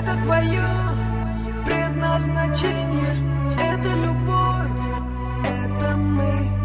Это твое предназначение Это любовь, это мы.